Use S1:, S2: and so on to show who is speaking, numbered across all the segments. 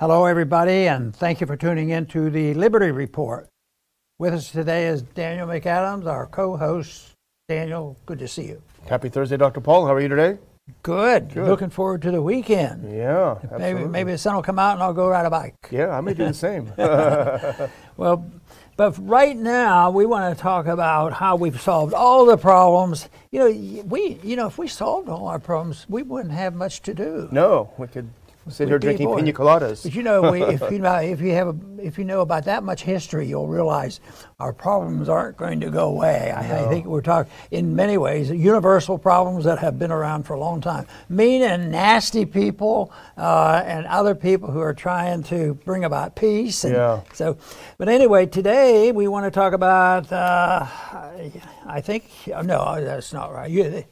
S1: Hello, everybody, and thank you for tuning in to the Liberty Report. With us today is Daniel McAdams, our co host. Daniel, good to see you.
S2: Happy Thursday, Dr. Paul. How are you today?
S1: Good. Good. Looking forward to the weekend.
S2: Yeah.
S1: Absolutely. Maybe maybe the sun will come out and I'll go ride a bike.
S2: Yeah, I may do the same.
S1: well, but right now we want to talk about how we've solved all the problems. You know, we you know if we solved all our problems, we wouldn't have much to do.
S2: No, we could sit here drinking pina coladas.
S1: But you know, we, if you know, if you have, a, if you know about that much history, you'll realize our problems aren't going to go away. I, no. I think we're talking, in many ways, universal problems that have been around for a long time. Mean and nasty people, uh, and other people who are trying to bring about peace.
S2: Yeah.
S1: So, but anyway, today we want to talk about. Uh, I think no, that's not right. You,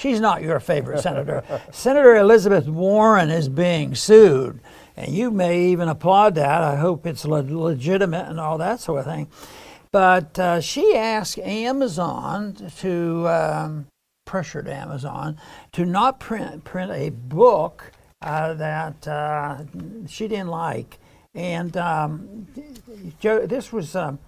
S1: She's not your favorite senator. Senator Elizabeth Warren is being sued, and you may even applaud that. I hope it's le- legitimate and all that sort of thing. But uh, she asked Amazon to um, pressured Amazon to not print print a book uh, that uh, she didn't like, and um, Joe, this was. Um,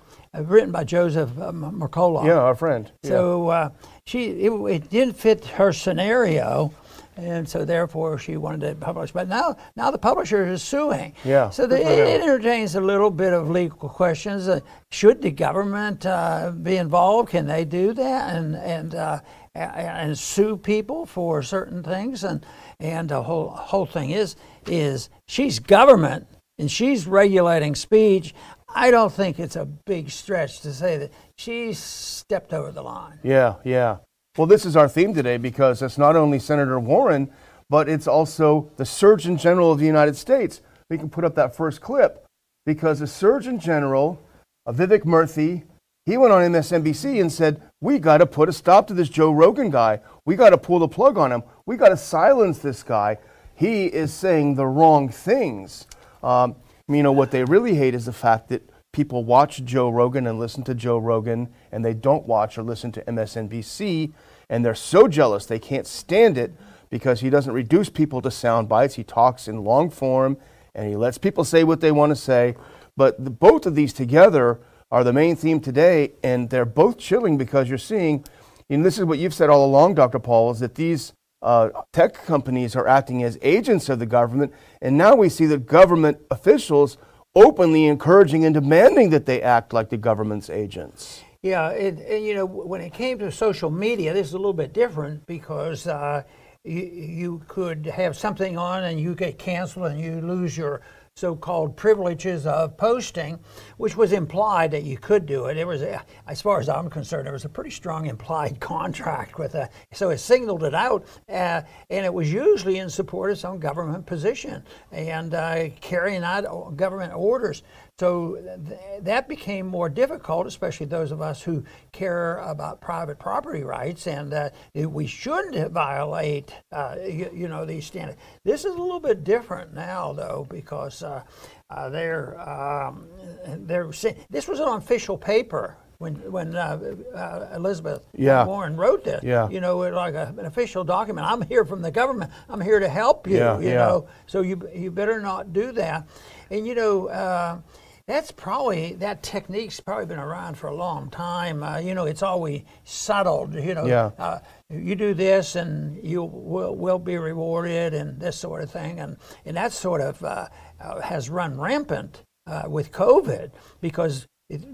S1: written by Joseph uh, Mercola.
S2: Yeah, our friend.
S1: So uh, she it, it, didn't fit her scenario, and so therefore she wanted it published. But now now the publisher is suing.
S2: Yeah.
S1: So the, it, entertains a little bit of legal questions. Uh, should the government uh, be involved? Can they do that and and uh, and sue people for certain things? And and the whole whole thing is is she's government and she's regulating speech. I don't think it's a big stretch to say that she stepped over the line.
S2: Yeah, yeah. Well, this is our theme today because it's not only Senator Warren, but it's also the Surgeon General of the United States. We can put up that first clip because the Surgeon General, uh, Vivek Murthy, he went on MSNBC and said, We got to put a stop to this Joe Rogan guy. We got to pull the plug on him. We got to silence this guy. He is saying the wrong things. Um, you know, what they really hate is the fact that people watch Joe Rogan and listen to Joe Rogan and they don't watch or listen to MSNBC and they're so jealous they can't stand it because he doesn't reduce people to sound bites. He talks in long form and he lets people say what they want to say. But the, both of these together are the main theme today and they're both chilling because you're seeing, and this is what you've said all along, Dr. Paul, is that these uh, tech companies are acting as agents of the government, and now we see that government officials openly encouraging and demanding that they act like the government's agents.
S1: Yeah, it, you know, when it came to social media, this is a little bit different because uh, you, you could have something on and you get canceled and you lose your so-called privileges of posting, which was implied that you could do it. It was, a, as far as I'm concerned, there was a pretty strong implied contract with a. So it signaled it out, uh, and it was usually in support of some government position and uh, carrying out government orders. So th- that became more difficult, especially those of us who care about private property rights, and uh, we shouldn't violate, uh, you, you, know, these standards. This is a little bit different now, though, because uh, uh they're um, they're this was an official paper when when uh, uh, Elizabeth
S2: yeah.
S1: Warren wrote this.
S2: Yeah.
S1: You know, like a, an official document. I'm here from the government. I'm here to help you.
S2: Yeah,
S1: you
S2: yeah.
S1: know, so you you better not do that. And you know, uh, that's probably that technique's probably been around for a long time. Uh, you know, it's always settled. You know,
S2: yeah.
S1: uh, you do this and you will, will be rewarded and this sort of thing, and and that sort of uh, uh has run rampant uh, with COVID because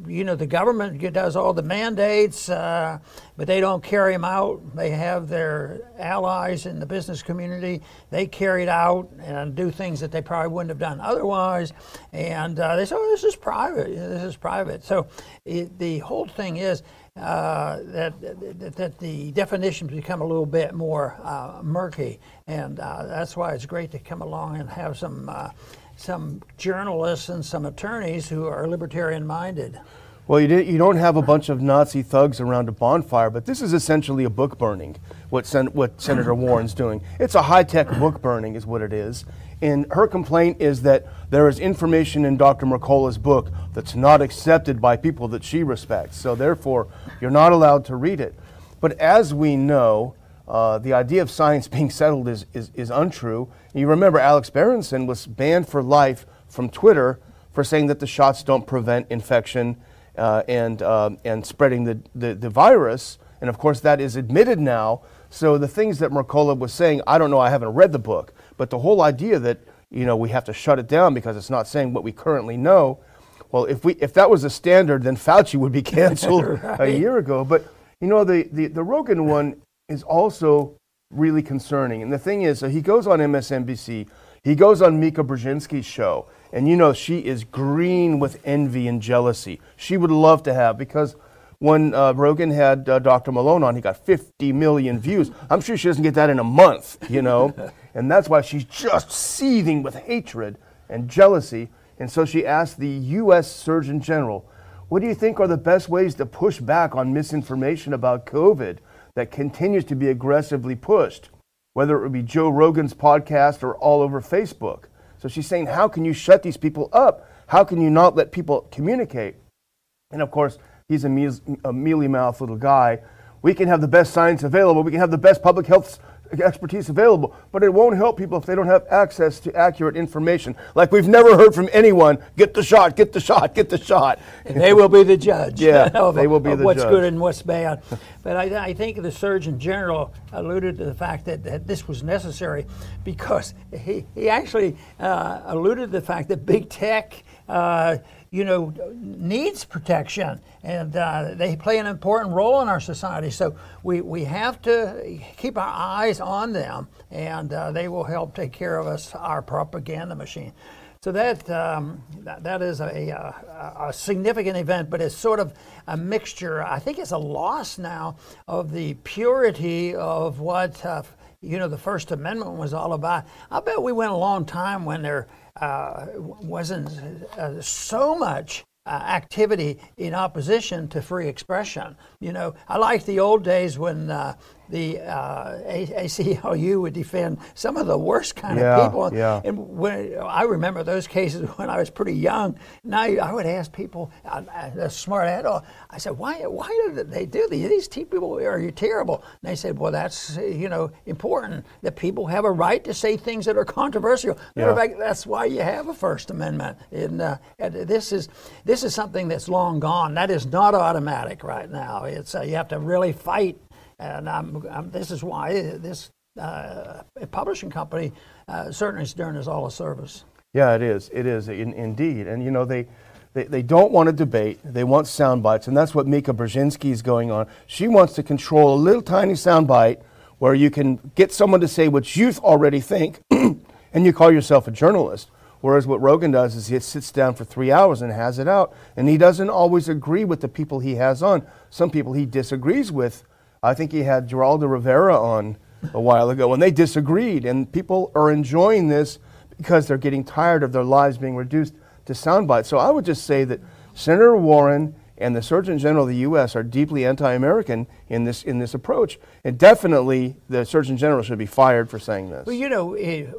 S1: you know, the government does all the mandates, uh, but they don't carry them out. They have their allies in the business community. They carry it out and do things that they probably wouldn't have done otherwise. And uh, they say, oh, this is private. This is private. So it, the whole thing is uh, that, that, that, the definitions become a little bit more uh, murky. And uh, that's why it's great to come along and have some uh, some journalists and some attorneys who are libertarian minded.
S2: Well, you, you don't have a bunch of Nazi thugs around a bonfire, but this is essentially a book burning, what, Sen- what Senator Warren's doing. It's a high tech book burning, is what it is. And her complaint is that there is information in Dr. Mercola's book that's not accepted by people that she respects. So, therefore, you're not allowed to read it. But as we know, uh, the idea of science being settled is, is, is untrue. You remember Alex Berenson was banned for life from Twitter for saying that the shots don't prevent infection uh, and, uh, and spreading the, the, the, virus. And of course, that is admitted now. So the things that Mercola was saying, I don't know, I haven't read the book, but the whole idea that you know we have to shut it down because it's not saying what we currently know. Well, if we if that was a standard, then Fauci would be canceled right. a year ago. But you know, the, the, the Rogan one is also really concerning. And the thing is, so he goes on MSNBC, he goes on Mika Brzezinski's show, and you know she is green with envy and jealousy. She would love to have because when uh, Rogan had uh, Dr. Malone on, he got 50 million views. I'm sure she doesn't get that in a month, you know, and that's why she's just seething with hatred and jealousy. And so she asked the U.S. Surgeon General, "What do you think are the best ways to push back on misinformation about COVID that continues to be aggressively pushed?" Whether it would be Joe Rogan's podcast or all over Facebook. So she's saying, How can you shut these people up? How can you not let people communicate? And of course, he's a, mealy mouthed little guy. We can have the best science available, we can have the best public health expertise available, but it won't help people if they don't have access to accurate information. Like we've never heard from anyone, get the shot, get the shot, get the shot.
S1: And they will be the judge.
S2: Yeah, of, they will be the judge.
S1: what's
S2: judge.
S1: good and what's bad. But I, I, think the Surgeon General alluded to the fact that, that this was necessary because he, he actually uh, alluded to the fact that big tech uh, you know, needs protection, and uh, they play an important role in our society. So we, we have to keep our eyes on them, and uh, they will help take care of us, our propaganda machine. So that, um, that, that is a, a, a, significant event, but it's sort of a mixture. I think it's a loss now of the purity of what uh, you know the First Amendment was all about. I bet we went a long time when there wasn't uh, so much uh, activity in opposition to free expression. You know, I like the old days when uh, the uh, ACLU would defend some of the worst kind
S2: yeah,
S1: of people.
S2: Yeah.
S1: And when I remember those cases when I was pretty young. Now I would ask people, a smart adult, I said, why, why did they do these? These people are you terrible. And they said, well, that's you know important that people have a right to say things that are controversial. Matter yeah. fact, that's why you have a First Amendment. And, uh, and, this is this is something that's long gone. That is not automatic right now. It's uh, you have to really fight and this is why this uh, publishing company uh, certainly is doing us all a service.
S2: Yeah, it is. It is in, indeed. And you know they, they, they don't want to debate. They want sound bites, and that's what Mika Brzezinski is going on. She wants to control a little tiny sound bite where you can get someone to say what you already think, and you call yourself a journalist. Whereas what Rogan does is he sits down for three hours and has it out, and he doesn't always agree with the people he has on. Some people he disagrees with I think he had Geraldo Rivera on a while ago, and they disagreed. And people are enjoying this because they're getting tired of their lives being reduced to sound bites. So I would just say that Senator Warren and the Surgeon General of the U.S. are deeply anti-American in this in this approach, and definitely the Surgeon General should be fired for saying this.
S1: Well, you know, it,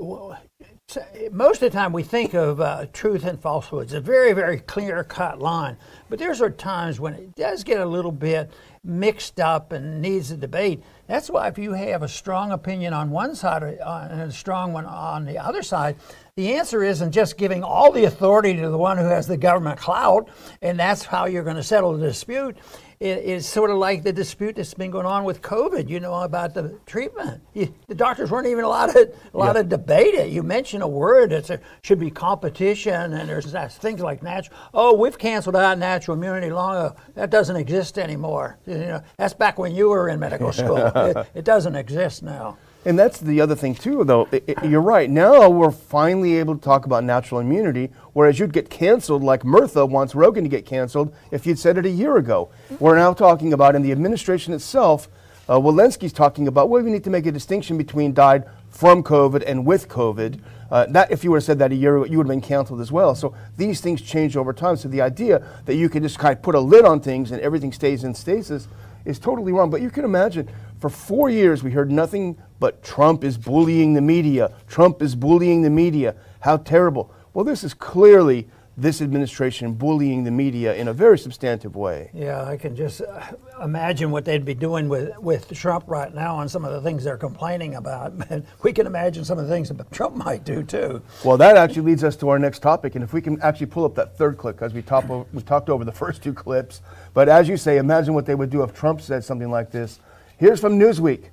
S1: most of the time we think of uh, truth and falsehood. falsehoods, a very, very clear cut line. But there's are times when it does get a little bit mixed up and needs a debate. That's why if you have a strong opinion on one side uh, and a strong one on the other side, the answer isn't just giving all the authority to the one who has the government clout, and that's how you're going to settle the dispute it is sort of like the dispute that's been going on with COVID, you know, about the treatment. You, the doctors weren't even allowed to, allowed yeah. to debate it. You mention a word, it should be competition, and there's things like natural. Oh, we've canceled out natural immunity long ago. That doesn't exist anymore. You know, that's back when you were in medical school. it, it doesn't exist now.
S2: And that's the other thing too, though. It, it, you're right. Now we're finally able to talk about natural immunity, whereas you'd get canceled, like Murthy wants Rogan to get canceled if you'd said it a year ago. We're now talking about in the administration itself. Uh, Walensky's talking about well, we need to make a distinction between died from COVID and with COVID. Uh, that if you would have said that a year ago, you would have been canceled as well. So these things change over time. So the idea that you can just kind of put a lid on things and everything stays in stasis is totally wrong. But you can imagine for four years we heard nothing but Trump is bullying the media. Trump is bullying the media. How terrible. Well, this is clearly this administration bullying the media in a very substantive way.
S1: Yeah, I can just uh, imagine what they'd be doing with, with Trump right now on some of the things they're complaining about. We can imagine some of the things that Trump might do too.
S2: Well, that actually leads us to our next topic. And if we can actually pull up that third clip, because we, top, we talked over the first two clips. But as you say, imagine what they would do if Trump said something like this. Here's from Newsweek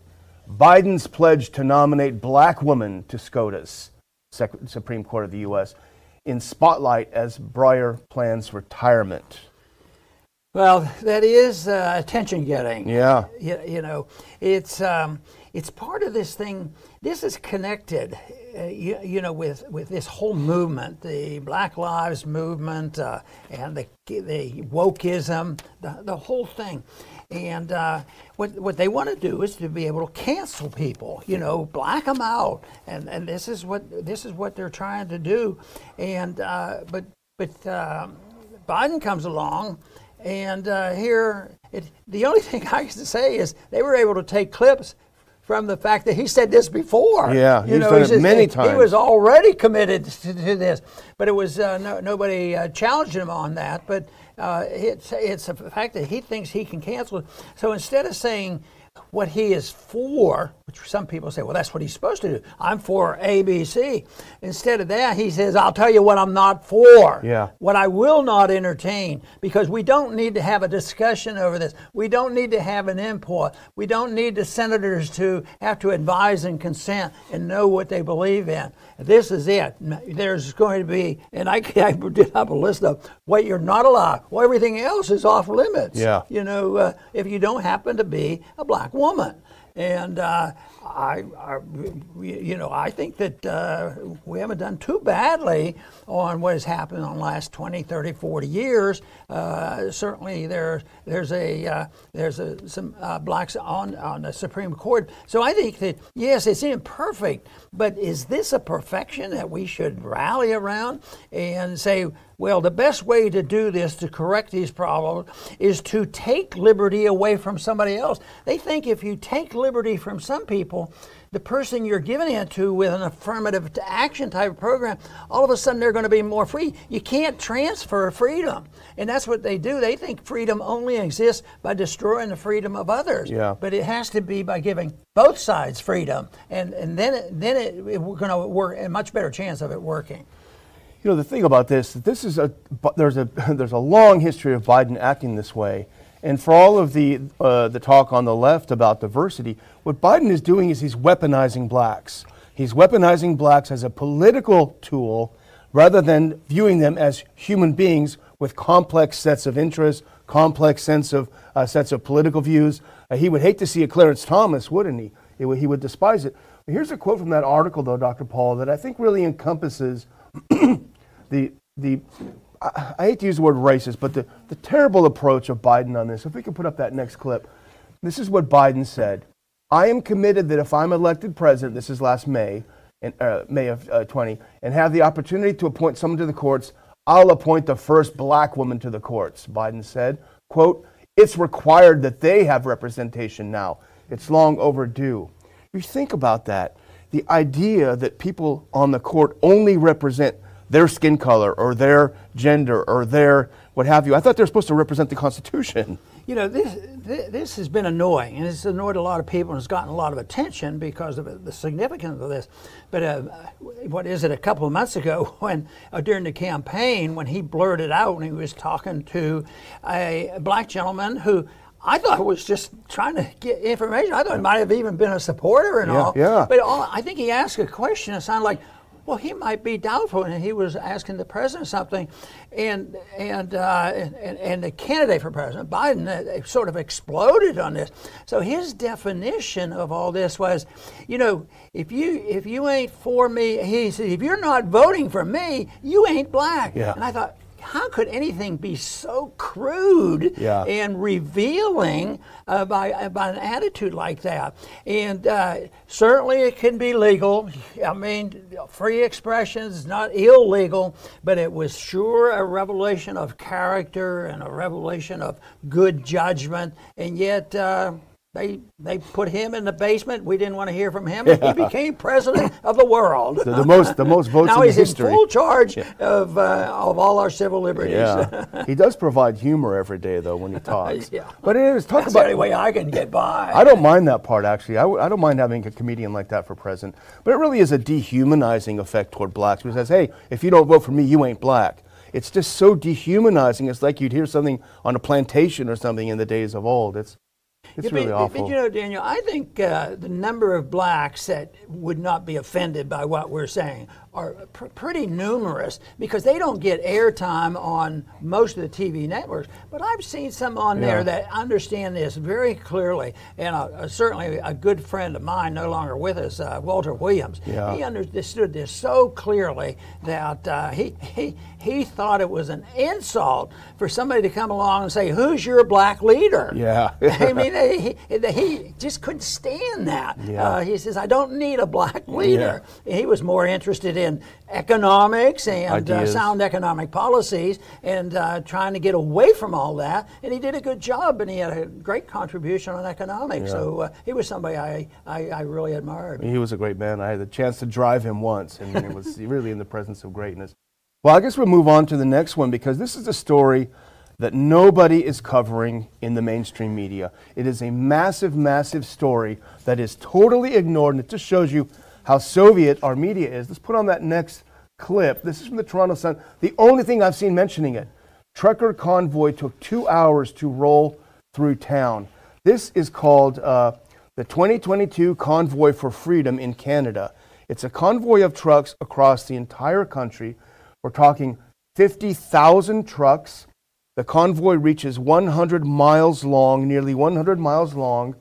S2: Biden's pledge to nominate black woman to SCOTUS, Supreme Court of the U.S in spotlight as Breyer plans retirement.
S1: Well, that is uh, attention getting.
S2: Yeah.
S1: You, you know, it's um, it's part of this thing. This is connected, uh, you, you, know, with, with this whole movement, the Black Lives movement, uh, and the the wokeism, the the whole thing. And uh, what, what they want to do is to be able to cancel people, you know, black them out. And, and this, is what, this is what they're trying to do. And, uh, but but um, Biden comes along, and uh, here, it, the only thing I to say is they were able to take clips from the fact that he said this before.
S2: Yeah, you he's know, done it many times.
S1: He was already committed to, to this, but it was uh, no, nobody uh, challenged him on that. But uh, it's it's the fact that he thinks he can cancel it. So instead of saying what he is for, which some people say, well, that's what he's supposed to do. I'm for ABC. Instead of that, he says, I'll tell you what I'm not for.
S2: Yeah.
S1: What I will not entertain, because we don't need to have a discussion over this. We don't need to have an input. We don't need the senators to have to advise and consent and know what they believe in. This is it. There's going to be, and I, I did have a list of what you're not allowed. Well, everything else is off limits.
S2: Yeah.
S1: You know, uh, if you don't happen to be a black woman. And uh, I, I, you know, I think that uh, we haven't done too badly on what has happened in the last 20, 30, 40 years. Uh, certainly, there, there's a uh, there's a, some uh, blacks on on the Supreme Court. So I think that yes, it's imperfect, but is this a perfection that we should rally around and say? Well, the best way to do this, to correct these problems, is to take liberty away from somebody else. They think if you take liberty from some people, the person you're giving it to with an affirmative action type of program, all of a sudden they're going to be more free. You can't transfer freedom. And that's what they do. They think freedom only exists by destroying the freedom of others.
S2: Yeah.
S1: But it has to be by giving both sides freedom. And, and then, it, then it, it, we're going to work a much better chance of it working.
S2: You know, the thing about this, this is a, there's a, there's a long history of Biden acting this way. And for all of the, uh, the talk on the left about diversity, what Biden is doing is he's weaponizing blacks. He's weaponizing blacks as a political tool rather than viewing them as human beings with complex sets of interests, complex sense of, uh, sets of political views. Uh, he would hate to see a Clarence Thomas, wouldn't he? he would despise it. Here's a quote from that article, though, Dr. Paul, that I think really encompasses the, the I, I, hate to use the word racist, but the, the terrible approach of Biden on this. If we could put up that next clip. This is what Biden said. I am committed that if I'm elected president, this is last May, in, uh, May of uh, 20, and have the opportunity to appoint someone to the courts, I'll appoint the first black woman to the courts, Biden said. Quote, it's required that they have representation now. It's long overdue. You think about that. The idea that people on the court only represent their skin color or their gender or their what have you. I thought they were supposed to represent the Constitution.
S1: You know, this, this has been annoying, and it's annoyed a lot of people, and it's gotten a lot of attention because of the significance of this. But uh, what is it? A couple of months ago, when uh, during the campaign, when he blurted out when he was talking to a black gentleman who I thought was just trying to get information. I thought he might have even been a supporter and
S2: yeah,
S1: all.
S2: Yeah.
S1: But all, I think he asked a question. It sounded like, well, he might be doubtful, and he was asking the president something, and and uh, and, and, the candidate for president Biden uh, sort of exploded on this. So his definition of all this was, you know, if you if you ain't for me, he said, if you're not voting for me, you ain't black.
S2: Yeah.
S1: And I thought, how could anything be so crude
S2: yeah.
S1: and revealing uh, by, uh, by an attitude like that? And uh, certainly it can be legal. I mean, free expression is not illegal, but it was sure a revelation of character and a revelation of good judgment. And yet, uh, they they put him in the basement. We didn't want to hear from him. He became president of the world.
S2: The, the most the most votes
S1: now
S2: in
S1: he's
S2: history.
S1: in full charge of uh, of all our civil liberties.
S2: yeah, he does provide humor every day though when he talks.
S1: Yeah.
S2: But it is talk
S1: That's the
S2: about
S1: only way I can get by.
S2: I don't mind that part actually. I, w- I don't mind having a comedian like that for president. But it really is a dehumanizing effect toward blacks who says, hey, if you don't vote for me, you ain't black. It's just so dehumanizing. It's like you'd hear something on a plantation or something in the days of old. It's, it's
S1: Yeah,
S2: really
S1: but,
S2: awful.
S1: But you know, Daniel, I think uh, the number of blacks that would not be offended by what we're saying are pr- pretty numerous because they don't get airtime on most of the TV networks. But I've seen some on
S2: Yeah.
S1: there that understand this very clearly. And uh, uh, certainly a good friend of mine, no longer with us, uh, Walter Williams,
S2: Yeah.
S1: he understood this so clearly that uh, he, he, he thought it was an insult for somebody to come along and say, Who's your black leader?
S2: Yeah.
S1: I mean, he, he, just couldn't stand that.
S2: Yeah.
S1: Uh, he says, I don't need a black leader. Yeah. He was more interested in economics and uh, sound economic policies and uh, trying to get away from all that. And he did a good job and he had a great contribution on economics. So uh, he was somebody I, I, I really admired.
S2: He was a great man. I had the chance to drive him once, and it was really in the presence of greatness. Well, I guess we'll move on to the next one because this is a story that nobody is covering in the mainstream media. It is a massive, massive story that is totally ignored, and it just shows you how Soviet our media is. Let's put on that next clip. This is from the Toronto Sun. The only thing I've seen mentioning it. Trucker convoy took two hours to roll through town. This is called uh, the 2022 Convoy for Freedom in Canada. It's a convoy of trucks across the entire country. We're talking 50,000 trucks. The convoy reaches 100 miles long, nearly 100 miles long,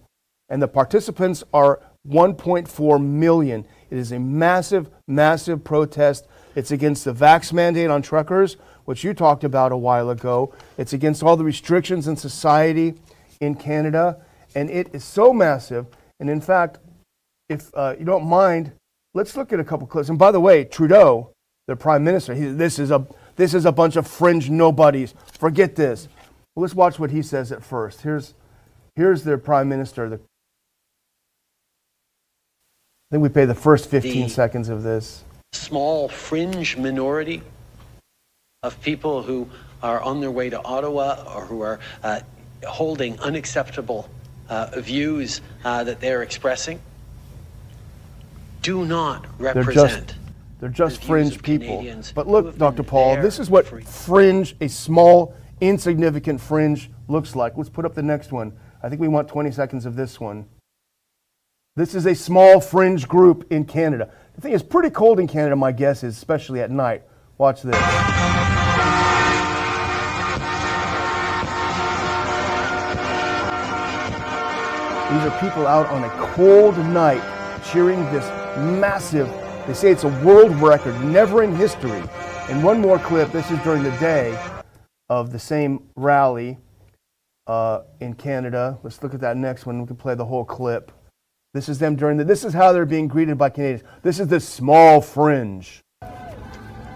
S2: and the participants are 1.4 million. It is a massive, massive protest. It's against the vax mandate on truckers, which you talked about a while ago. It's against all the restrictions in society in Canada, and it is so massive. And in fact, if uh, you don't mind, let's look at a couple clips. And by the way, Trudeau, the prime minister, he, this is a this is a bunch of fringe nobodies. Forget this. Well, let's watch what he says at first. Here's here's their prime minister. The, think we pay the first 15
S3: The-
S2: seconds of this.
S3: small fringe minority of people who are on their way to Ottawa or who are uh, holding unacceptable uh, views uh, that they're expressing do not
S2: They're
S3: represent.
S2: just they're just
S3: the
S2: fringe people.
S3: Canadians
S2: But look, Dr. Paul, this is what fringe, a small, insignificant fringe looks like. Let's put up the next one. I think we want 20 seconds of this one. This is a small fringe group in Canada. The thing is pretty cold in Canada, my guess is, especially at night. Watch this. These are people out on a cold night cheering this massive, they say it's a world record, never in history. And one more clip, this is during the day of the same rally uh, in Canada. Let's look at that next one. We can play the whole clip. This is them during the, this is how they're being greeted by Canadians. This is the small fringe.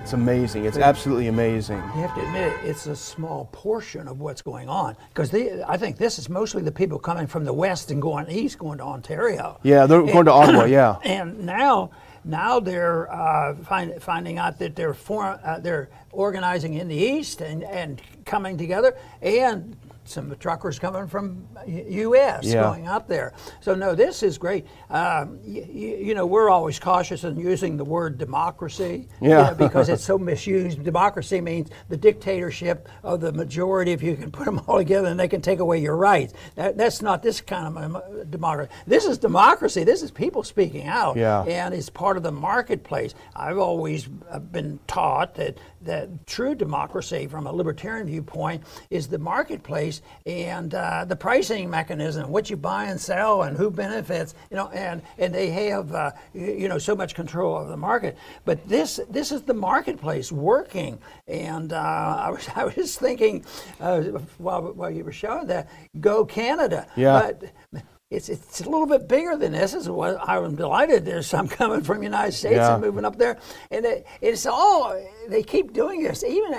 S2: It's amazing. It's absolutely amazing.
S1: You have to admit it's a small portion of what's going on because I think this is mostly the people coming from the west and going east, going to Ontario.
S2: Yeah, they're going to Ottawa, yeah.
S1: And now, now they're uh, find, finding out that they're for, uh, they're organizing in the east and, and coming together, and some truckers coming from U.S.
S2: Yeah.
S1: going up there. So no, this is great. Um, y- y- you know, we're always cautious in using the word democracy.
S2: Yeah.
S1: because it's so misused. Democracy means the dictatorship of the majority. If you can put them all together, and they can take away your rights. That, that's not this kind of democracy. This is democracy. This is people speaking out,
S2: Yeah.
S1: and it's part of the marketplace. I've always uh, been taught that that true democracy, from a libertarian viewpoint, is the marketplace and uh, the pricing mechanism, what you buy and sell, and who benefits. You know, and and they have uh, you, you know so much control of the market. But this this is the marketplace working. And uh, I was I was thinking uh, while while you were showing that, go Canada.
S2: Yeah.
S1: But it's it's a little bit bigger than this. Is what I'm delighted there's some coming from the United States
S2: Yeah.
S1: and moving up there, and it, it's all they keep doing this even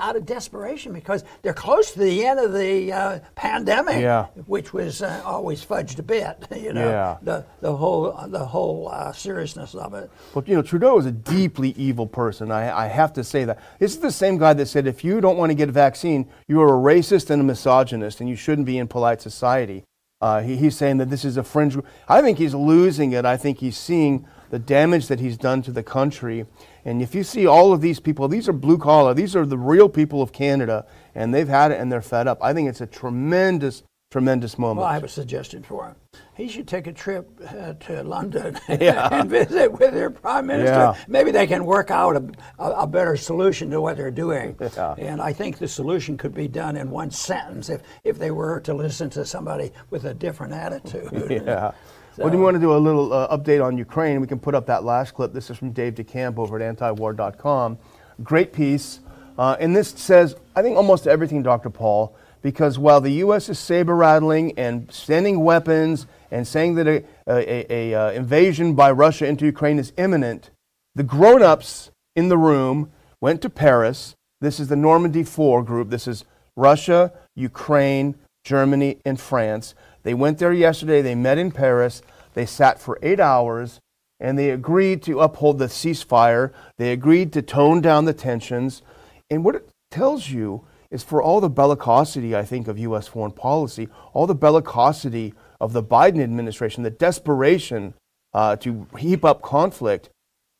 S1: out of desperation because they're close to the end of the uh, pandemic,
S2: Yeah.
S1: which was uh, always fudged a bit. You know,
S2: Yeah.
S1: the the whole the whole uh, seriousness of it.
S2: But you know, Trudeau is a deeply evil person. I, I have to say that. This is the same guy that said if you don't want to get a vaccine, you are a racist and a misogynist, and you shouldn't be in polite society. Uh, he, he's saying that this is a fringe group. I think he's losing it. I think he's seeing the damage that he's done to the country. And if you see all of these people, these are blue collar. These are the real people of Canada, and they've had it and they're fed up. I think it's a tremendous, tremendous moment.
S1: Well, I have a suggestion for him. He should take a trip uh, to London
S2: Yeah.
S1: and visit with their prime minister.
S2: Yeah.
S1: Maybe they can work out a, a, a better solution to what they're doing.
S2: Yeah.
S1: And I think the solution could be done in one sentence if, if they were to listen to somebody with a different attitude.
S2: Yeah. Well, do you want to do a little uh, update on Ukraine? We can put up that last clip. This is from Dave DeCamp over at antiwar.com. Great piece. Uh, and this says, I think, almost everything, Dr. Paul, because while the U.S. is saber rattling and sending weapons and saying that a, a, a, uh, invasion by Russia into Ukraine is imminent, the grown ups in the room went to Paris. This is the Normandy 4 group. This is Russia, Ukraine, Germany, and France. They went there yesterday. They met in Paris. They sat for eight hours and they agreed to uphold the ceasefire. They agreed to tone down the tensions. And what it tells you is for all the bellicosity, I think, of U.S. foreign policy, all the bellicosity of the Biden administration, the desperation uh, to heap up conflict,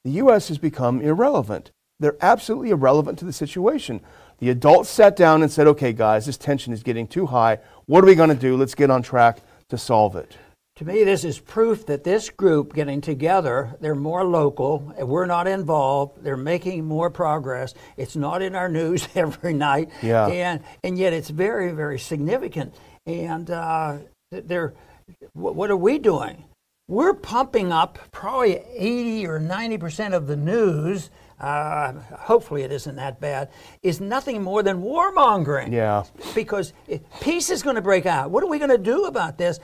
S2: the U.S. has become irrelevant. They're absolutely irrelevant to the situation. The adults sat down and said, okay, guys, this tension is getting too high. What are we going to do? Let's get on track to solve it.
S1: To me, this is proof that this group getting together, they're more local. We're not involved. They're making more progress. It's not in our news every night.
S2: Yeah.
S1: And, and yet it's very, very significant. And uh, they're, what what are we doing? We're pumping up probably 80 or 90% of the news. Uh, hopefully, it isn't that bad. Is nothing more than warmongering
S2: Yeah.
S1: because peace is going to break out. What are we going to do about this?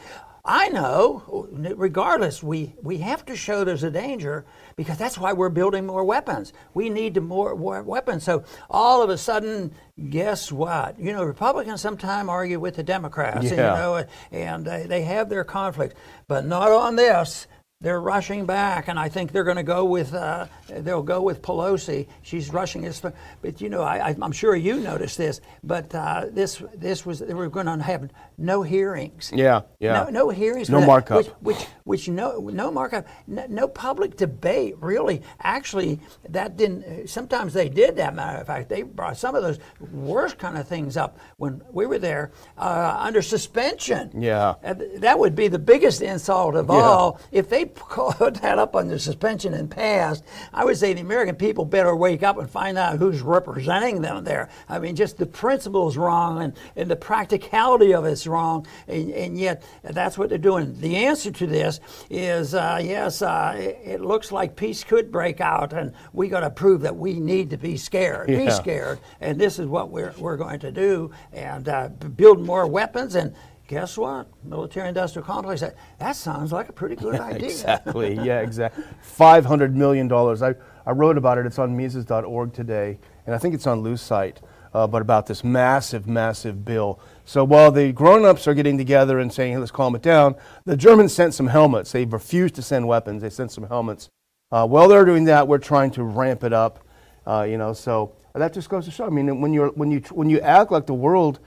S1: I know, regardless, we, we have to show there's a danger because that's why we're building more weapons. We need more, more weapons. So all of a sudden, guess what? You know, Republicans sometimes argue with the Democrats, and, you know, and they, they have their conflicts, but not on this. They're rushing back, and I think they're going to go with uh, they'll go with Pelosi. She's rushing as but you know I, I'm sure you noticed this. But uh, this this was they were going to have no hearings.
S2: Yeah, yeah.
S1: No, no hearings.
S2: No
S1: that,
S2: markup.
S1: Which, which which no no markup. No, no public debate really. Actually, that didn't. Sometimes they did that. Matter of fact, they brought some of those worst kind of things up when we were there uh, under suspension.
S2: Yeah.
S1: That would be the biggest insult of
S2: Yeah.
S1: all. If they put that up under suspension and passed, I would say the American people better wake up and find out who's representing them there. I mean, just the principle's wrong and, and the practicality of it's wrong, and, and yet that's what they're doing. The answer to this is uh, yes, uh, it, it looks like peace could break out, and we got to prove that we need to be scared. Be scared, and this is what we're, we're going to do, and uh, build more weapons and guess what? Military industrial complex. That, that sounds like a pretty good idea.
S2: Exactly. Yeah, exactly. Five hundred million dollars. I, I wrote about it. It's on Mises.org today, and I think it's on Lew's site. Uh, but about this massive, massive bill. So while the grown-ups are getting together and saying, hey, "Let's calm it down," the Germans sent some helmets. They refused to send weapons. They sent some helmets. Uh, while they're doing that, we're trying to ramp it up. Uh, you know, so that just goes to show. I mean, when you're when you when you act like the world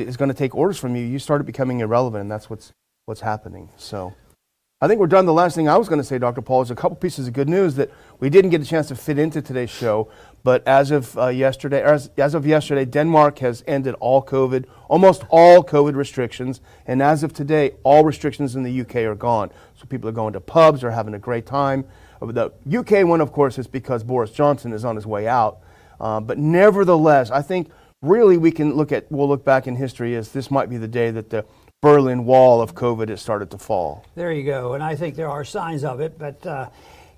S2: is going to take orders from you, you started becoming irrelevant, and that's what's what's happening. So. I think we're done. The last thing I was going to say, Dr. Paul, is a couple pieces of good news that we didn't get a chance to fit into today's show. But as of uh, yesterday, as, as of yesterday, Denmark has ended all COVID, almost all COVID restrictions, and as of today, all restrictions in the UK are gone. So people are going to pubs, are having a great time. Uh, The UK one, of course, is because Boris Johnson is on his way out. Uh, but nevertheless, I think really we can look at, we'll look back in history as this might be the day that the Berlin Wall of COVID has started to fall.
S1: There you go. And I think there are signs of it, but uh,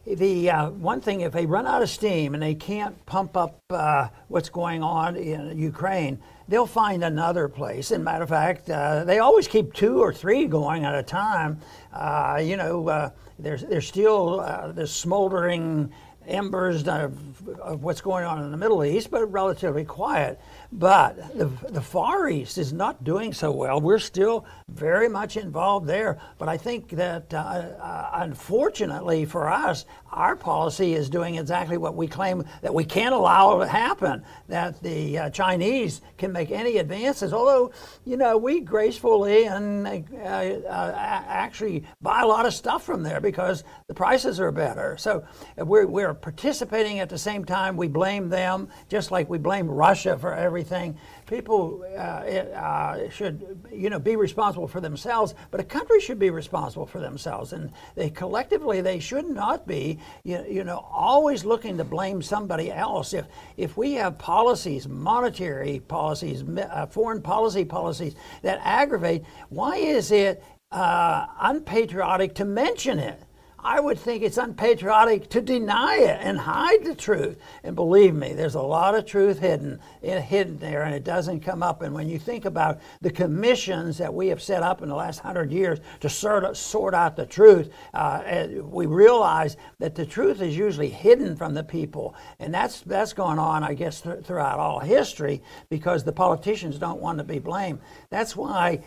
S1: the uh, one thing, if they run out of steam and they can't pump up uh, what's going on in Ukraine, they'll find another place. And matter of fact, uh, they always keep two or three going at a time. Uh, you know, uh, there's there's still uh, this smoldering embers of, of, what's going on in the Middle East, but relatively quiet. But the, the Far East is not doing so well. We're still very much involved there. But I think that uh, uh, unfortunately for us, our policy is doing exactly what we claim that we can't allow to happen, that the uh, Chinese can make any advances. Although, you know, we gracefully and uh, uh, actually buy a lot of stuff from there because the prices are better. So we're, we're participating at the same time. We blame them, just like we blame Russia for everything. People uh, uh, should, you know, be responsible for themselves, but a country should be responsible for themselves, and they collectively they should not be, you, you know, always looking to blame somebody else. If if we have policies, monetary policies, uh, foreign policy policies that aggravate, why is it uh, unpatriotic to mention it? I would think it's unpatriotic to deny it and hide the truth. And believe me, there's a lot of truth hidden hidden there, and it doesn't come up. And when you think about the commissions that we have set up in the last hundred years to sort, sort out the truth, uh, we realize that the truth is usually hidden from the people, and that's that's going on, I guess, th- throughout all history because the politicians don't want to be blamed. That's why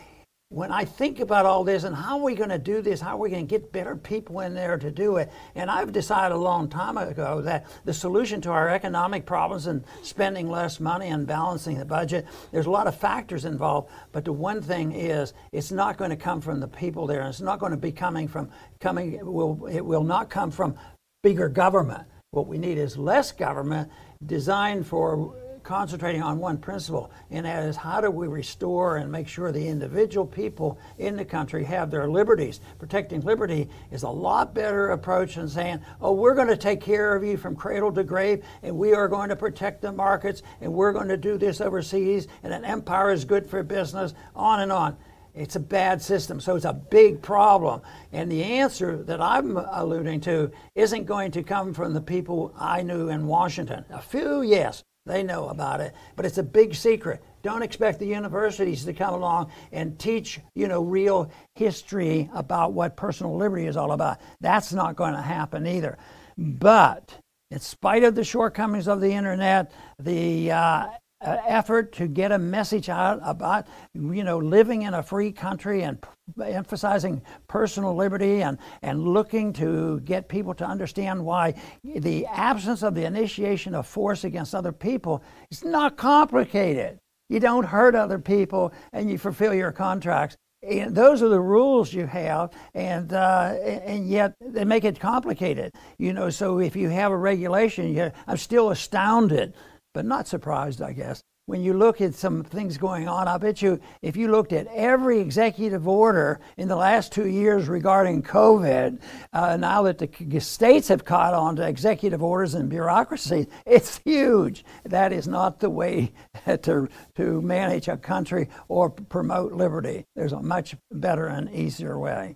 S1: when I think about all this and how are we going to do this, how are we going to get better people in there to do it, and I've decided a long time ago that the solution to our economic problems and spending less money and balancing the budget, there's a lot of factors involved, but the one thing is it's not going to come from the people there, it's not going to be coming from coming. It will it will not come from bigger government. What we need is less government designed for concentrating on one principle, and that is how do we restore and make sure the individual people in the country have their liberties. Protecting liberty is a lot better approach than saying, oh, we're going to take care of you from cradle to grave, and we are going to protect the markets, and we're going to do this overseas, and an empire is good for business, on and on. It's a bad system, so it's a big problem. And the answer that I'm alluding to isn't going to come from the people I knew in Washington. A few, yes, they know about it, but it's a big secret. Don't expect the universities to come along and teach, you know, real history about what personal liberty is all about. That's not going to happen either. But in spite of the shortcomings of the internet, the uh, effort to get a message out about you know living in a free country and emphasizing personal liberty and and looking to get people to understand why the absence of the initiation of force against other people is not complicated you don't hurt other people and you fulfill your contracts and those are the rules you have, and uh, and yet they make it complicated. You know, so if you have a regulation, you, I'm still astounded but not surprised, I guess. When you look at some things going on, I bet you if you looked at every executive order in the last two years regarding COVID, uh, now that the states have caught on to executive orders and bureaucracy, it's huge. That is not the way to, to manage a country or promote liberty. There's a much better and easier way.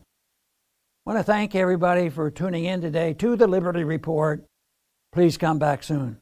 S1: I want to thank everybody for tuning in today to the Liberty Report. Please come back soon.